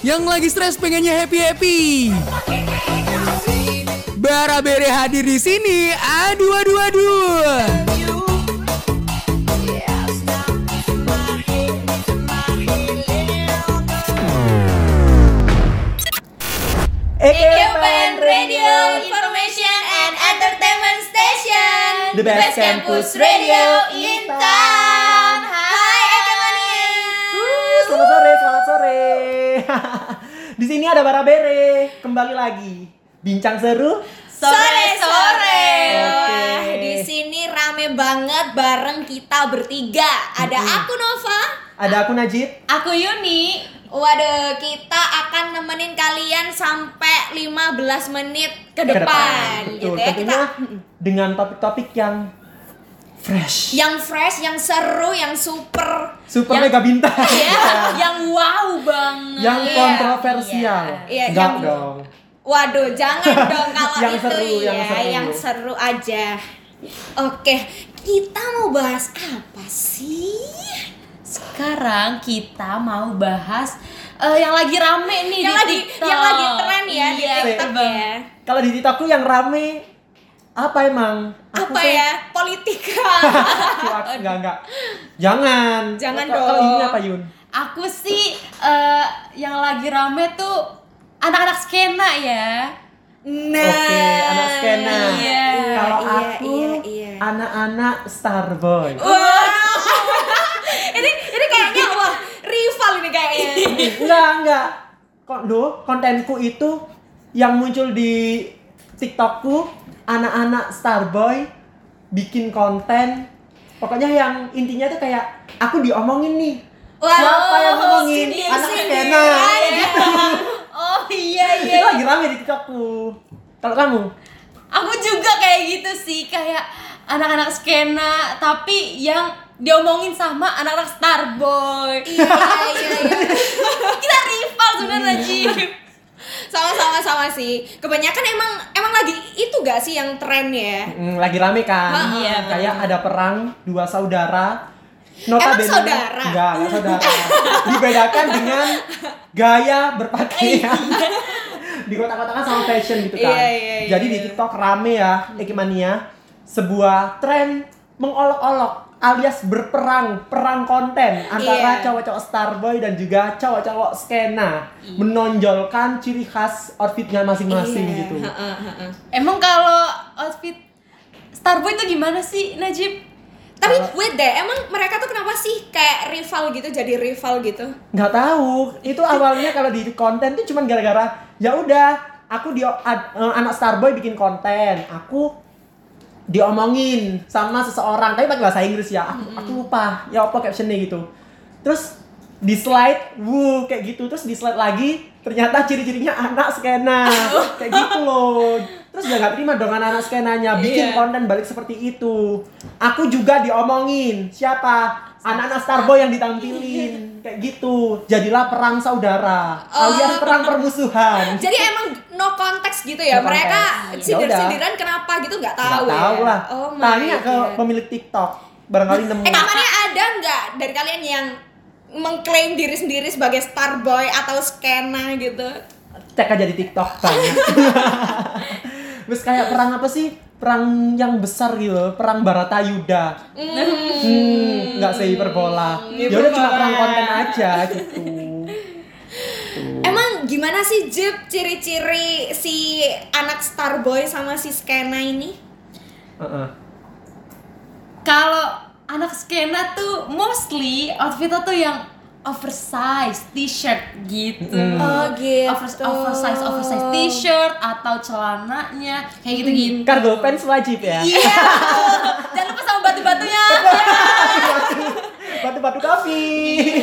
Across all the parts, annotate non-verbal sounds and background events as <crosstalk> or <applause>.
Yang lagi stres pengennya happy-happy. Bara Bere hadir di sini. Aduh aduh aduh. EKPN Radio The best campus radio in town. Hai Ekemania Selamat sore, selamat sore. <laughs> Di sini ada Bara Bere, kembali lagi. Bincang seru. Sore-sore Oke. Wah, di sini rame banget bareng kita bertiga Ada aku Nova Ada aku Najib. Aku Yuni Waduh, kita akan nemenin kalian sampai 15 menit ke depan, Betul, gitu ya. tentunya Kita dengan topik-topik yang fresh. yang fresh, yang seru, yang super Super yang- mega bintang. <laughs> Iya, yang wow banget. yang Iya. kontroversial. Iya, Enggak yang- dong. Waduh, jangan <laughs> dong kalau Yang itu seru, ya, yang seru. yang seru aja. Oke, kita mau bahas apa sih? Sekarang kita mau bahas eh, yang lagi rame nih Yang di lagi TikTok. yang lagi tren ya di Iya, TikTok Bang. ya. Kalau di TikTok tuh yang rame apa emang? Aku Apa ya? Politika. <laughs> Enggak enggak. Jangan. Jangan Kalau dong. ini apa Yun? Aku sih eh, yang lagi rame tuh anak-anak skena ya. Nah, Oke, anak skena. Iya, Kalau iya, aku iya, iya. anak-anak Starboy. Wah. <laughs> ini ini kayaknya wah rival ini kayaknya. enggak, enggak. Kok do kontenku itu yang muncul di TikTokku anak-anak Starboy bikin konten pokoknya yang intinya tuh kayak aku diomongin nih. Wah, Siapa yang ngomongin? Anak skena. Iya. Oh iya Itu iya. lagi rame di TikTokku. Kalau kamu? Aku juga kayak gitu sih kayak anak-anak skena tapi yang diomongin sama anak-anak Starboy. Iya, iya, iya. <laughs> Kita rival sebenarnya Ji. sama-sama sama sih kebanyakan emang lagi itu gak sih yang tren ya Hmm, lagi rame kan? Ha, iya, Kayak ada perang dua saudara. Emang saudara? Enggak, enggak saudara. <laughs> Dibedakan dengan gaya berpakaian. <laughs> di kotak-kotakan sama fashion gitu kan. Iya, iya, iya, Jadi di iya. TikTok rame ya, Ekimania, sebuah tren mengolok-olok alias berperang, perang konten antara Iya. cowok-cowok Starboy dan juga cowok-cowok skena menonjolkan ciri khas outfitnya masing-masing Iya, gitu. heeh, heeh. Emang kalau outfit Starboy itu gimana sih Najib? tapi Kalau- wait deh emang mereka tuh kenapa sih kayak rival gitu jadi rival gitu nggak tahu itu awalnya <laughs> kalau di konten tuh cuman gara-gara ya udah aku di eh, anak Starboy bikin konten aku diomongin sama seseorang. Tapi pakai bahasa Inggris ya. Aku, aku lupa. Ya apa captionnya gitu. Terus di slide wuh kayak gitu. Terus di slide lagi ternyata ciri-cirinya anak skena kayak gitu loh terus dia nggak terima dong anak-anak skenanya bikin Iya. konten balik seperti itu. Aku juga diomongin siapa? Anak-anak Starboy yang ditampilin. Kayak gitu. Jadilah perang saudara alias perang permusuhan. Jadi emang no konteks gitu ya? No mereka konteks. sindir-sindiran kenapa gitu? Nggak tahu Nggak tahu ya? lah oh tanya ke God. pemilik TikTok barangkali nemu. Eh namanya ada nggak dari kalian yang mengklaim diri sendiri sebagai starboy atau skena gitu? Cek aja di TikTok banyak. <laughs> Terus kayak perang apa sih? Perang yang besar gitu, perang Baratayuda. Hmm, nggak sehiperbola. Ya udah cuma perang konten aja gitu. Emang gimana sih Jip ciri-ciri si anak Starboy sama si Skena ini? Heeh. Kalau anak skena tuh mostly outfitnya tuh yang oversize t-shirt gitu. Mm. Oh, gitu. Overs- oversize oversize t-shirt atau celananya kayak gitu-gitu. Cargo pants wajib ya. Iya. <laughs> Jangan lupa sama batu-batunya. <laughs> Batu-batu kafe.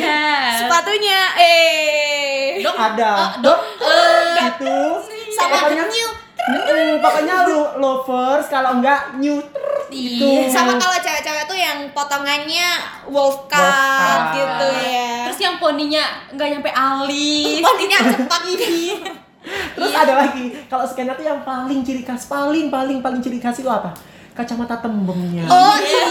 Iya. Sepatunya eh Dok, Ada. eh, Dok, eh, gitu. sama pokoknya new. Mm, pokoknya lu lovers kalau enggak new Iya. Sama kalau cewek-cewek tuh yang potongannya wolf cut Wolf cut. gitu ya. Terus yang poninya nggak nyampe alis. <laughs> poninya cepat gitu. Terus ada lagi, kalau skena tuh yang paling ciri khas, paling paling paling ciri khas itu apa? Kacamata tembemnya. Oh iya.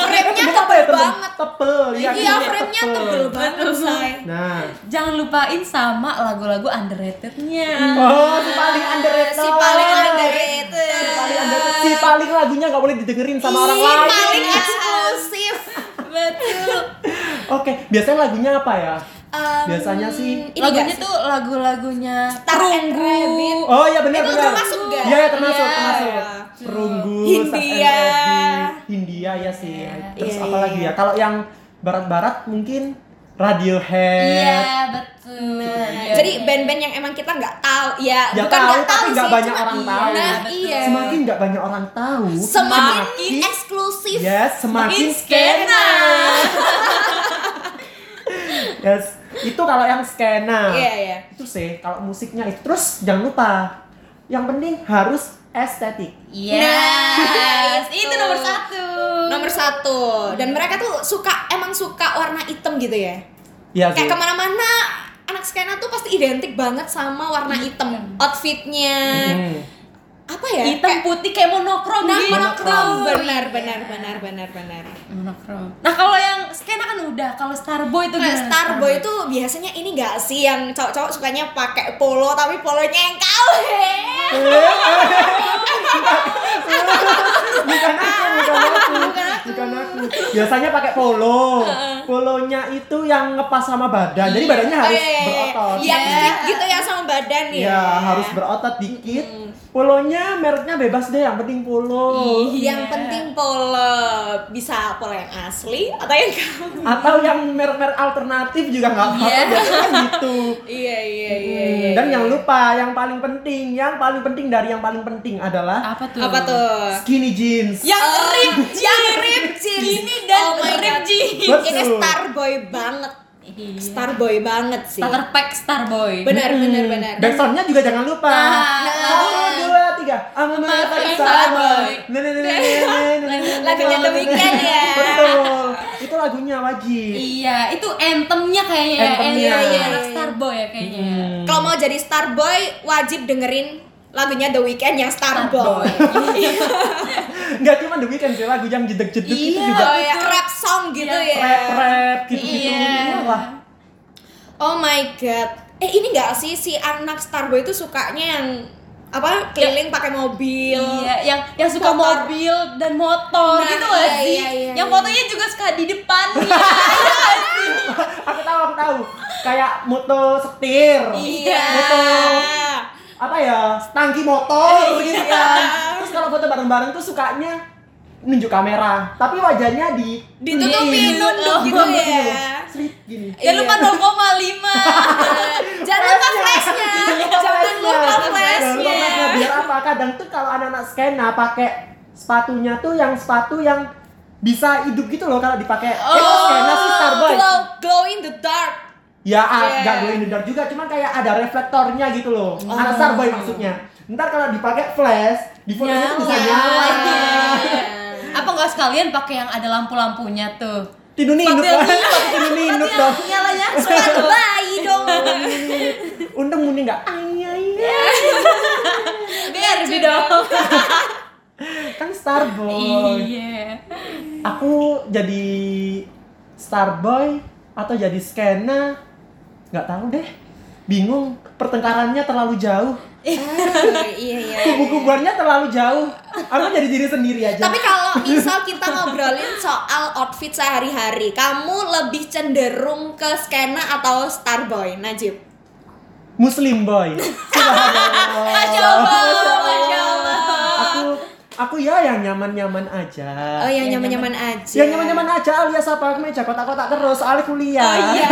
Keren banget. tebel ya Iya, frame-nya tebel banget, say. nah Jangan lupain sama lagu-lagu underrated-nya. oh si paling underrated Si paling underrated. si paling underrated si paling lagunya nggak boleh didengerin sama orang Si lain paling eksklusif. Betul. oke biasanya lagunya apa ya Em, Biasanya sih- ini lagunya sih? tuh lagu-lagunya Star and Rabbit. oh iya benar Itu benar termasuk nggak? iya iya, termasuk Iya. termasuk perunggu Hindia. Hindia ya sih terus Iya, apa iya, lagi iya. ya kalau yang barat-barat mungkin Radiohead Iya, betul. Iya. Jadi band-band yang emang kita nggak tahu, ya, Ya bukan nggak tahu nggak sih, banyak orang iya. tahu. Nah, iya. semakin nggak banyak orang tahu Semakin eksklusif. yes semakin Makin skena. <laughs> yes itu kalau yang skena Iya, iya. itu sih kalau musiknya itu terus jangan lupa yang penting harus estetik Yes, Nah, <laughs> itu itu. nomor satu. Nomor satu. Dan mereka tuh suka, emang suka warna hitam gitu ya. Iya Kayak ke mana-mana anak skena tuh pasti identik banget sama warna hitam. Outfitnya, Hmm. Apa ya? Hitam Kayak- putih kayak monokrom Nah, gitu. monokrom. Benar, benar, benar, benar, benar. Monokrom. Nah, kalau yang skena kan udah, kalau Starboy itu Nah, gimana? Starboy itu biasanya ini gak sih yang cowok-cowok sukanya pakai polo tapi polonya yang KW. bukan aku bukan aku bukan aku biasanya pakai polo polonya itu yang ngepas sama badan jadi badannya harus Oh, iya, iya, iya. berotot Iya. gitu ya sama badan ya. ya harus berotot dikit polonya mereknya bebas deh yang penting polo Iya. Yang penting polo bisa polo yang asli atau yang KW. atau yang merek-merek alternatif juga nggak apa-apa Iya. biasanya kan gitu Iya, iya, iya, Hmm, iya. dan jangan lupa yang paling penting yang paling penting dari yang paling penting adalah Apa tuh? apa tuh? skinny jeans Yang Oh, rip <laughs> yang rip jeans. Ini dan Oh rip jeans. Betul. Ini Starboy banget. Iya. Starboy banget sih. Starter pack Starboy. Benar, benar, benar. Dan- Backsoundnya juga jangan lupa. Nah, Satu, dua, tiga. I'm a motherfucking starboy. Nah, nah, nah, nah, nah, nah, nah, Lagunya The nah, nah, Weeknd nah. ya. Betul. Itu lagunya wajib. Iya, itu anthemnya kayaknya ya. Anthemnya. Anthem Iya, iya, iya. Starboy ya kayaknya. Hmm. Kalau mau jadi Starboy wajib dengerin lagunya The Weeknd yang Starboy. Enggak <laughs> cuma The Weeknd sih, lagu yang jedek-jedek itu Iya. juga Oh ya, rap song gitu Iya. ya. rap-rap gitu-gitu. Iya. Wah. Oh my god. Eh ini gak sih si anak Starboy itu sukanya yang apa keliling pakai mobil. Iya, yang yang suka Motor. mobil dan motor Nah, gitu iya, sih? iya, iya, yang iya. fotonya juga suka di depannya. <laughs> <laughs> Aku tahu, aku tahu. Kayak moto setir. Iya. Moto apa ya? Tangki motor <laughs> gitu kan. Terus kalau foto bareng-bareng tuh sukanya nunjuk kamera, tapi wajahnya di Ditutupin nunduk gitu ya. Gini. <laughs> Jangan lupa 0,5. Jangan lupa flashnya. Jangan lupa flashnya. flashnya. Biar apa? Kadang tuh kalau anak-anak skena pakai sepatunya tuh yang sepatu yang bisa hidup gitu loh kalau dipakai. Oh, itu skena sih Starboy. Glow, glow in the dark. Ya, ah, Yeah. nggak glow in the dark juga, cuman kayak ada reflektornya gitu loh. Anak Starboy maksudnya. Ntar kalau dipakai flash, di fotonya tuh bisa Nyala. <laughs> Apa nggak sekalian pakai yang ada lampu-lampunya tuh? Tidur yang- <laughs> Pakai <laughs> tidur ninut dong. Nyalanya Sepatu bayi dong. Untung muni nggak. Ay, ay, ay. BRB dong. Kan Starboy. Iya. Aku jadi Starboy atau jadi skena nggak tahu deh bingung pertengkarannya terlalu jauh iya iya. kubu-kubuannya terlalu jauh aku jadi diri sendiri aja Tapi kalau misal kita ngobrolin soal outfit sehari-hari, kamu lebih cenderung ke skena atau starboy, Najib? muslim boy. <laughs> Masya Allah, Masya Allah. aku aku ya yang nyaman-nyaman aja Oh yang nyaman-nyaman aja. yang nyaman-nyaman aja alias apa meja kotak-kotak terus soalnya kuliah Oh iya.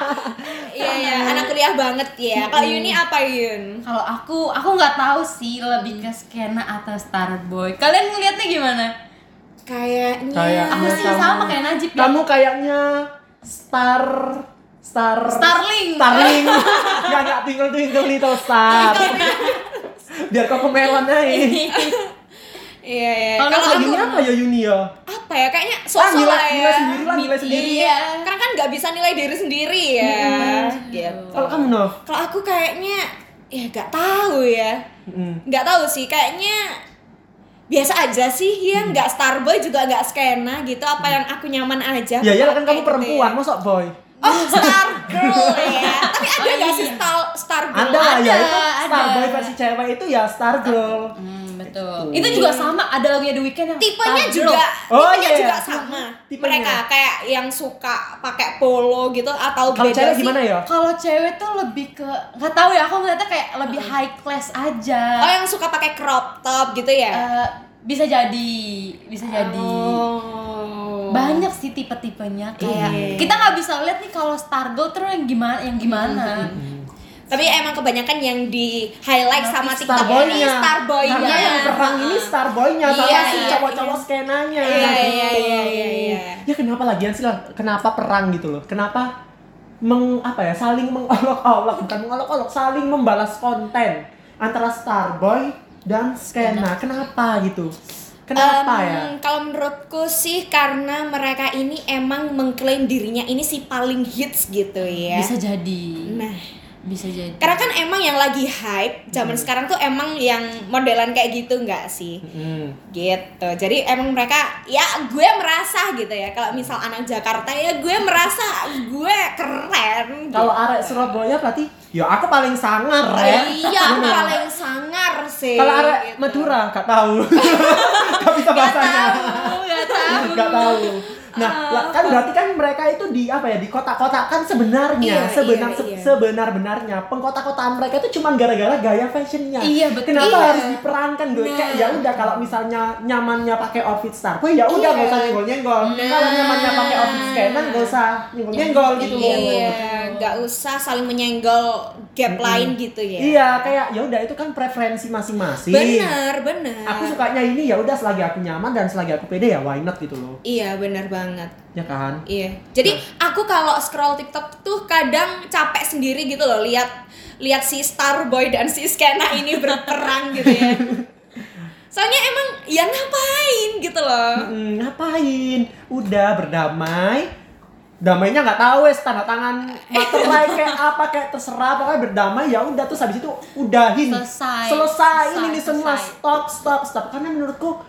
<laughs> iya iya, anak kuliah banget ya. Kalau Yuni apa Yun? Kalau aku, aku nggak tahu sih lebih ke skena atau starboy. Kalian ngelihatnya gimana? Kayaknya. Kayaknya Aku sih kamu- sama kayak Najib ya. kamu kayaknya star star Starling. Starling. ya nggak twinkle twinkle little star. Biar kok kemelon aja. <laughs> Iya iya. Kalau Kalau Lagi apa ya Yuni ya? apa ya kayaknya Ah, sosok nilai, lah ya. nilai sendiri lah, nilai sendiri. Iya. Karena kan nggak bisa nilai diri sendiri ya. Gitu. Kalau kamu Nov? Kalau aku kayaknya ya nggak tahu ya. Mm. Nggak tahu sih kayaknya biasa aja sih ya nggak starboy juga nggak skena gitu apa yang aku nyaman aja Ya ya kan kamu gitu perempuan, ya. mosok boy. oh star girl ya tapi ada Oh, <laughs> nggak iya. sih star star girl Ada lah ya itu ada. Starboy versi cewek itu ya Star Girl. Hmm, betul. Itu juga sama ada lagunya The Weeknd yang tipenya juga Oh, tipenya iya. juga sama Tipenya. mereka kayak yang suka pakai polo gitu atau Kalau beda cewek sih gimana ya? Kalau cewek tuh lebih ke nggak tahu ya, aku ngeliatnya kayak lebih high class aja. oh yang suka pakai crop top gitu ya Eh, bisa jadi, bisa jadi. oh. Banyak sih tipe-tipenya kayak Iya. kita nggak bisa lihat nih kalau star girl terus yang gimana, yang gimana. Tapi emang kebanyakan yang di highlight sama TikTok Starboy-nya. ini starboy-nya Karena yang perang ini Starboy-nya sama Iya, si iya, cowok-cowok skenanya. Iya, gitu. iya, iya, iya, iya. Ya kenapa lagian sih lah? Kenapa perang gitu loh? Kenapa meng apa ya saling mengolok-olok bukan mengolok-olok saling membalas konten antara Starboy dan skena kenapa gitu kenapa Em, ya Kalau menurutku sih karena mereka ini emang mengklaim dirinya ini si paling hits gitu ya. Bisa jadi. Nah, Bisa jadi. karena kan emang yang lagi hype zaman sekarang tuh emang yang modelan kayak gitu nggak sih? Hmm. Gitu. Jadi emang mereka ya gue merasa gitu ya. Kalau misal anak Jakarta ya gue merasa gue keren. kalau gitu. arek Surabaya berarti ya aku paling sangar Oh, ya iya, aku <laughs> paling sangar sih. kalau arek gitu. Madura gak tahu <laughs> gak bisa bahasanya tahu, nggak tahu. <laughs> nggak tahu nah lah, kan berarti kan mereka itu di apa ya di kota-kotakan sebenarnya Iya, sebenar iya, iya. sebenar-benarnya pengkota-kotaan mereka itu cuma gara-gara gaya fashionnya Iya, betul. kenapa Iya. harus diperankan gue kayak Nah. ya udah kalau misalnya nyamannya pakai outfit starboy ya udah Iya. nggak usah nyenggol-nyenggol Nah. kalau nyamannya pakai outfit scanan nggak usah nyenggol-nyenggol gitu Iya, nggak usah saling menyenggol gap lain gitu ya. Iya, kayak ya udah itu kan preferensi masing-masing. Bener, bener. Aku sukanya ini ya udah selagi aku nyaman dan selagi aku pede ya why not gitu loh. Iya, bener banget. Ya kan? Iya. Jadi aku kalau scroll TikTok tuh kadang capek sendiri gitu loh lihat lihat si Starboy dan si Skena ini berperang <laughs> gitu ya. Soalnya emang ya ngapain gitu loh. Mm, ngapain? Udah berdamai. Damainya nggak tahu wes tanda tangan materai kayak apa kayak terserah pokoknya berdamai ya udah terus habis itu udahin Selesai. selesai ini Selesai, nih semua selesai. stop stop stop karena menurutku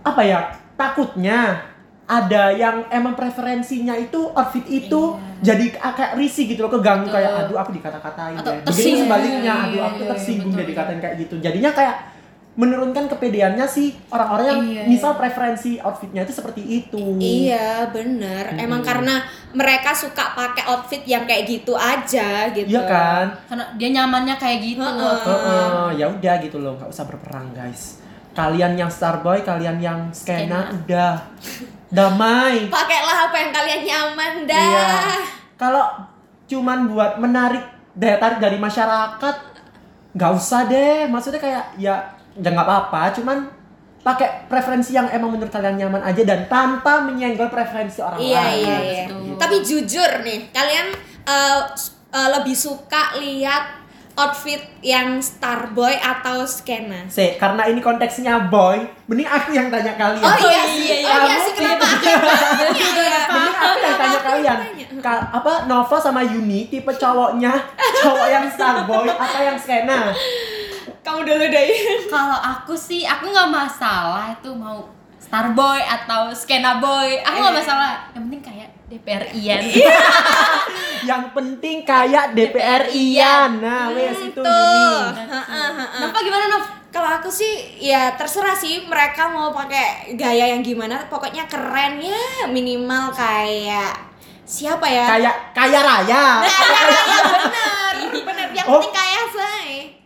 apa ya takutnya ada yang emang preferensinya itu outfit itu jadi kayak risih gitu loh keganggu Betul. kayak aduh aku dikata-katain ya. Begitu tersinggung. sebaliknya aduh aku Iya, tersinggung betul, jadi dikatain kayak gitu jadinya kayak menurunkan kepedeannya sih orang-orang yang Iya, misal preferensi outfitnya itu seperti itu Iya, bener. Emang karena mereka suka pakai outfit yang kayak gitu aja gitu. Iya kan Karena dia nyamannya kayak gitu. Heeh. outfitnya. Heeh, ya udah gitu loh nggak usah berperang guys kalian yang starboy kalian yang skena Skena. udah damai <laughs> Pakailah apa yang kalian nyaman dah. Iya. Kalau cuman buat menarik daya tarik dari masyarakat, nggak usah deh. Maksudnya kayak ya ya nggak apa-apa, cuman pakai preferensi yang emang menurut kalian nyaman aja dan tanpa menyenggol preferensi orang Iya lain. iya iya. betul. Tapi jujur nih, kalian eh, s- eh, lebih suka lihat outfit yang Starboy atau Skena? Se, karena ini konteksnya boy, mending aku yang tanya kalian. Oh iya Oh, sih, iya, iya. oh iya Kamu sih kenapa aku yang tanya ya? Mending aku yang tanya kalian. Ka- apa Nova sama Yuni tipe cowoknya cowok yang starboy apa yang skena? Kamu dulu deh. <laughs> Kalau aku sih, aku nggak masalah itu mau Starboy atau Skena Boy. Aku nggak masalah. Yang penting kayak DPR Ian. <laughs> <laughs> Yang penting kayak DPR Ian. Nah, wes itu Tuh. Nova gimana Nov? Kalau aku sih ya terserah sih mereka mau pakai gaya yang gimana, pokoknya keren ya minimal kayak siapa ya? Kayak kaya raya. Kaya raya bener, bener. Yang Oh. penting kaya say.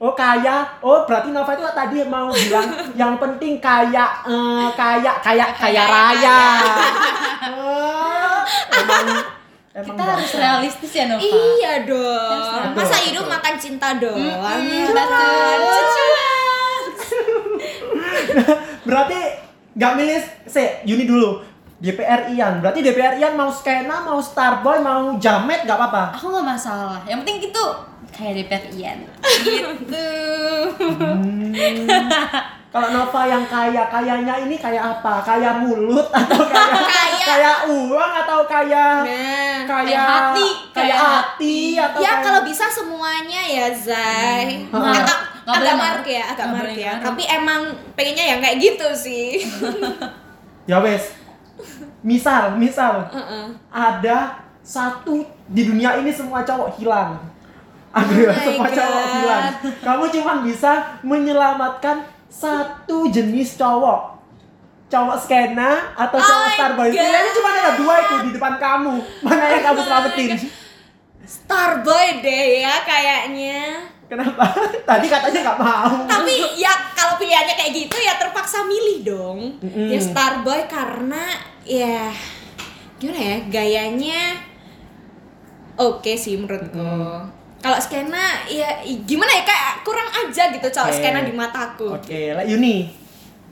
Oh kaya, oh berarti Nova itu tadi mau bilang <laughs> yang penting kaya, eh, kaya, kaya, kaya raya. Oh, emang, emang Kita harus realistis ya Nova. Iya dong. Masa hidup makan cinta doang. Mm-mm, ya betul. <laughs> Berarti nggak milih, se Yuni dulu. DPR Ian, berarti DPR Ian mau skena, mau Starboy, mau jamet nggak apa-apa. Aku nggak masalah. Yang penting itu kayak DPR Ian. Gitu. Hmm. Kalau Nova yang kaya, kayanya ini kayak apa? Kayak mulut atau kayak <laughs> Kaya. kayak uang atau kayak Nah, kayak kayak hati, kayak kayak hati atau ya kayak- kalau bisa semuanya ya Zai. Hmm. Atau agak maruk ya agak boleh ya tapi emang pengennya yang kayak gitu sih <laughs> Ya wes. Misal, misal Heeh. ada satu di dunia ini semua cowok hilang. Ada Oh semua cowok God. hilang. Kamu cuma bisa menyelamatkan satu jenis cowok. Cowok skena atau Oh cowok my starboy. Pilihannya cuma ada dua itu di depan kamu. Mana yang kamu selamatin? Starboy deh ya kayaknya Kenapa? <laughs> Tadi katanya nggak mau. tapi ya kalau pilihannya kayak gitu ya terpaksa milih dong Mm-mm. ya Starboy karena ya gimana ya gayanya oke sih menurutku kalau skena ya gimana ya kayak kurang aja gitu cowok Oke. skena di mataku Oke, lah Yuni.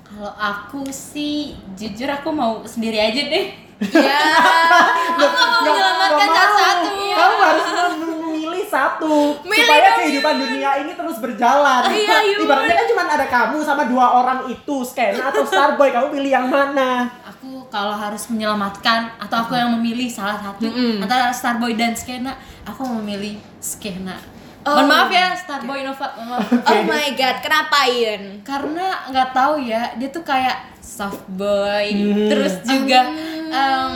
Kalau aku sih jujur aku mau sendiri aja deh. ya <laughs> Aku mau menyelamatkan satu-satu. Kamu harus memilih satu Milih supaya dong, kehidupan Yuni. dunia ini terus berjalan. Iya, Yuni. Ibaratnya kan cuma ada kamu sama dua orang itu, skena atau starboy. Kamu pilih yang mana? Aku kalau harus menyelamatkan atau aku yang memilih salah satu Mm-mm. antara Starboy dan Skena, aku memilih Skena. Oh. Mohon maaf ya Starboy Nova, maaf. <laughs> oh my god kenapa Yun Karena nggak tahu ya, dia tuh kayak soft boy, Hmm. terus juga Hmm. em,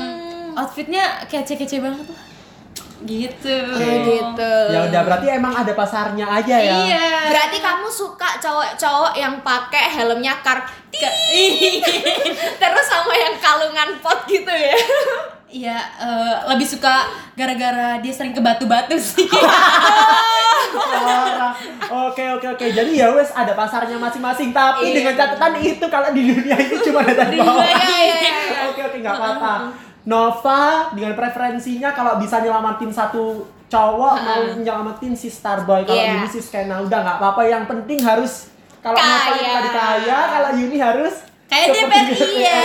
outfitnya kece-kece banget lah. Gitu. Oh, gitu Ya udah berarti emang ada pasarnya aja ya. Iya. berarti kamu suka cowok-cowok yang pakai helmnya karti <laughs> terus sama yang kalungan pot gitu ya Iya, eh, lebih suka gara-gara dia sering ke batu-batu sih. <laughs> Oke oke oke. Jadi ya wes ada pasarnya masing-masing. Tapi Iya. dengan catatan itu kalau di dunia ini cuma ada orang. iya, iya, iya. Oke oke nggak apa-apa. Nova dengan preferensinya kalau bisa nyelamatin satu cowok mau nyelamatin si Starboy. Kalau Iya. Yuni si Skena udah nggak apa-apa. Yang penting harus kalau Nova tadi kaya, kalau Yuni harus Kayak seperti DPR, <laughs> iya,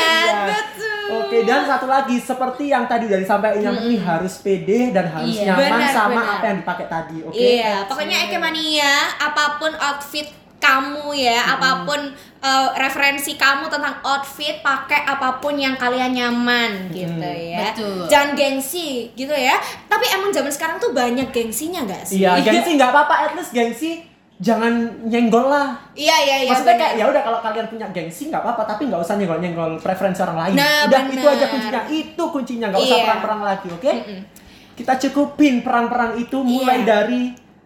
betul. Oke, dan satu lagi seperti yang tadi udah disampaikan yang penting harus pede dan harus Iya. nyaman Benar, sama benar. apa yang dipakai tadi. Oke. Iya, pokoknya Ekemania, apa pun outfit kamu ya, apa pun uh, referensi kamu tentang outfit, pakai apa pun yang kalian nyaman gitu ya. Betul. Jangan gengsi gitu ya. Tapi emang zaman sekarang tuh banyak gengsinya gak sih? Iya, <laughs> gengsi nggak apa-apa, at least gengsi jangan nyenggol lah. Iya, iya, iya. Maksudnya benar. kayak ya udah kalau kalian punya gengsi nggak apa-apa, tapi nggak usah nyenggol-nyenggol preferensi orang lain. Nah, udah benar. itu aja kuncinya, itu kuncinya nggak usah Iya. perang-perang lagi, oke? Mm-mm. Kita cukupin perang-perang itu mulai Iya. dari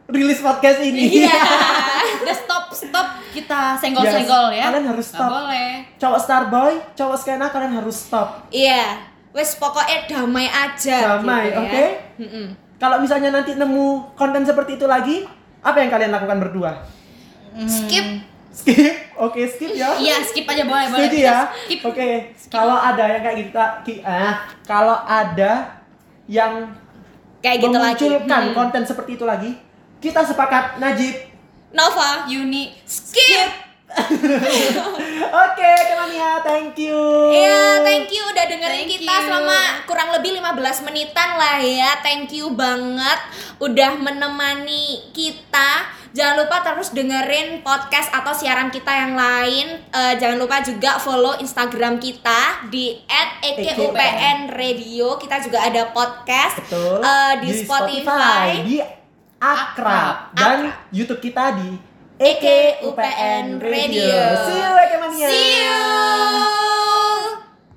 rilis podcast ini. Iya. <laughs> Udah stop stop kita senggol-senggol Yes, ya. kalian harus stop. boleh. Cowok Starboy, cowok skena kalian harus stop. Iya. Wes pokoknya damai aja Damai, gitu ya. oke? Mm-mm. Kalau misalnya nanti nemu konten seperti itu lagi, apa yang kalian lakukan berdua? Skip. Skip, oke skip ya. Iya, skip aja boleh, boleh. Ya? Skip. Oke, kalau ada yang kayak gitu, ah, kalau ada yang Kayak gitu lagi. Hmm. konten seperti itu lagi, kita sepakat Najib. Nova. Yuni Skip. <laughs> Oke, Kemania, thank you. Iya, thank you udah dengerin Thank kita you. selama kurang lebih 15 menitan lah ya. Thank you banget udah menemani kita. Jangan lupa terus dengerin podcast atau siaran kita yang lain. Eh, jangan lupa juga follow Instagram kita di @ekupn radio. Kita juga ada podcast Betul. eh, di, Spotify. di Akrab, dan YouTube kita di EK UPN Radio. Radio. See you, Ekemania. See you.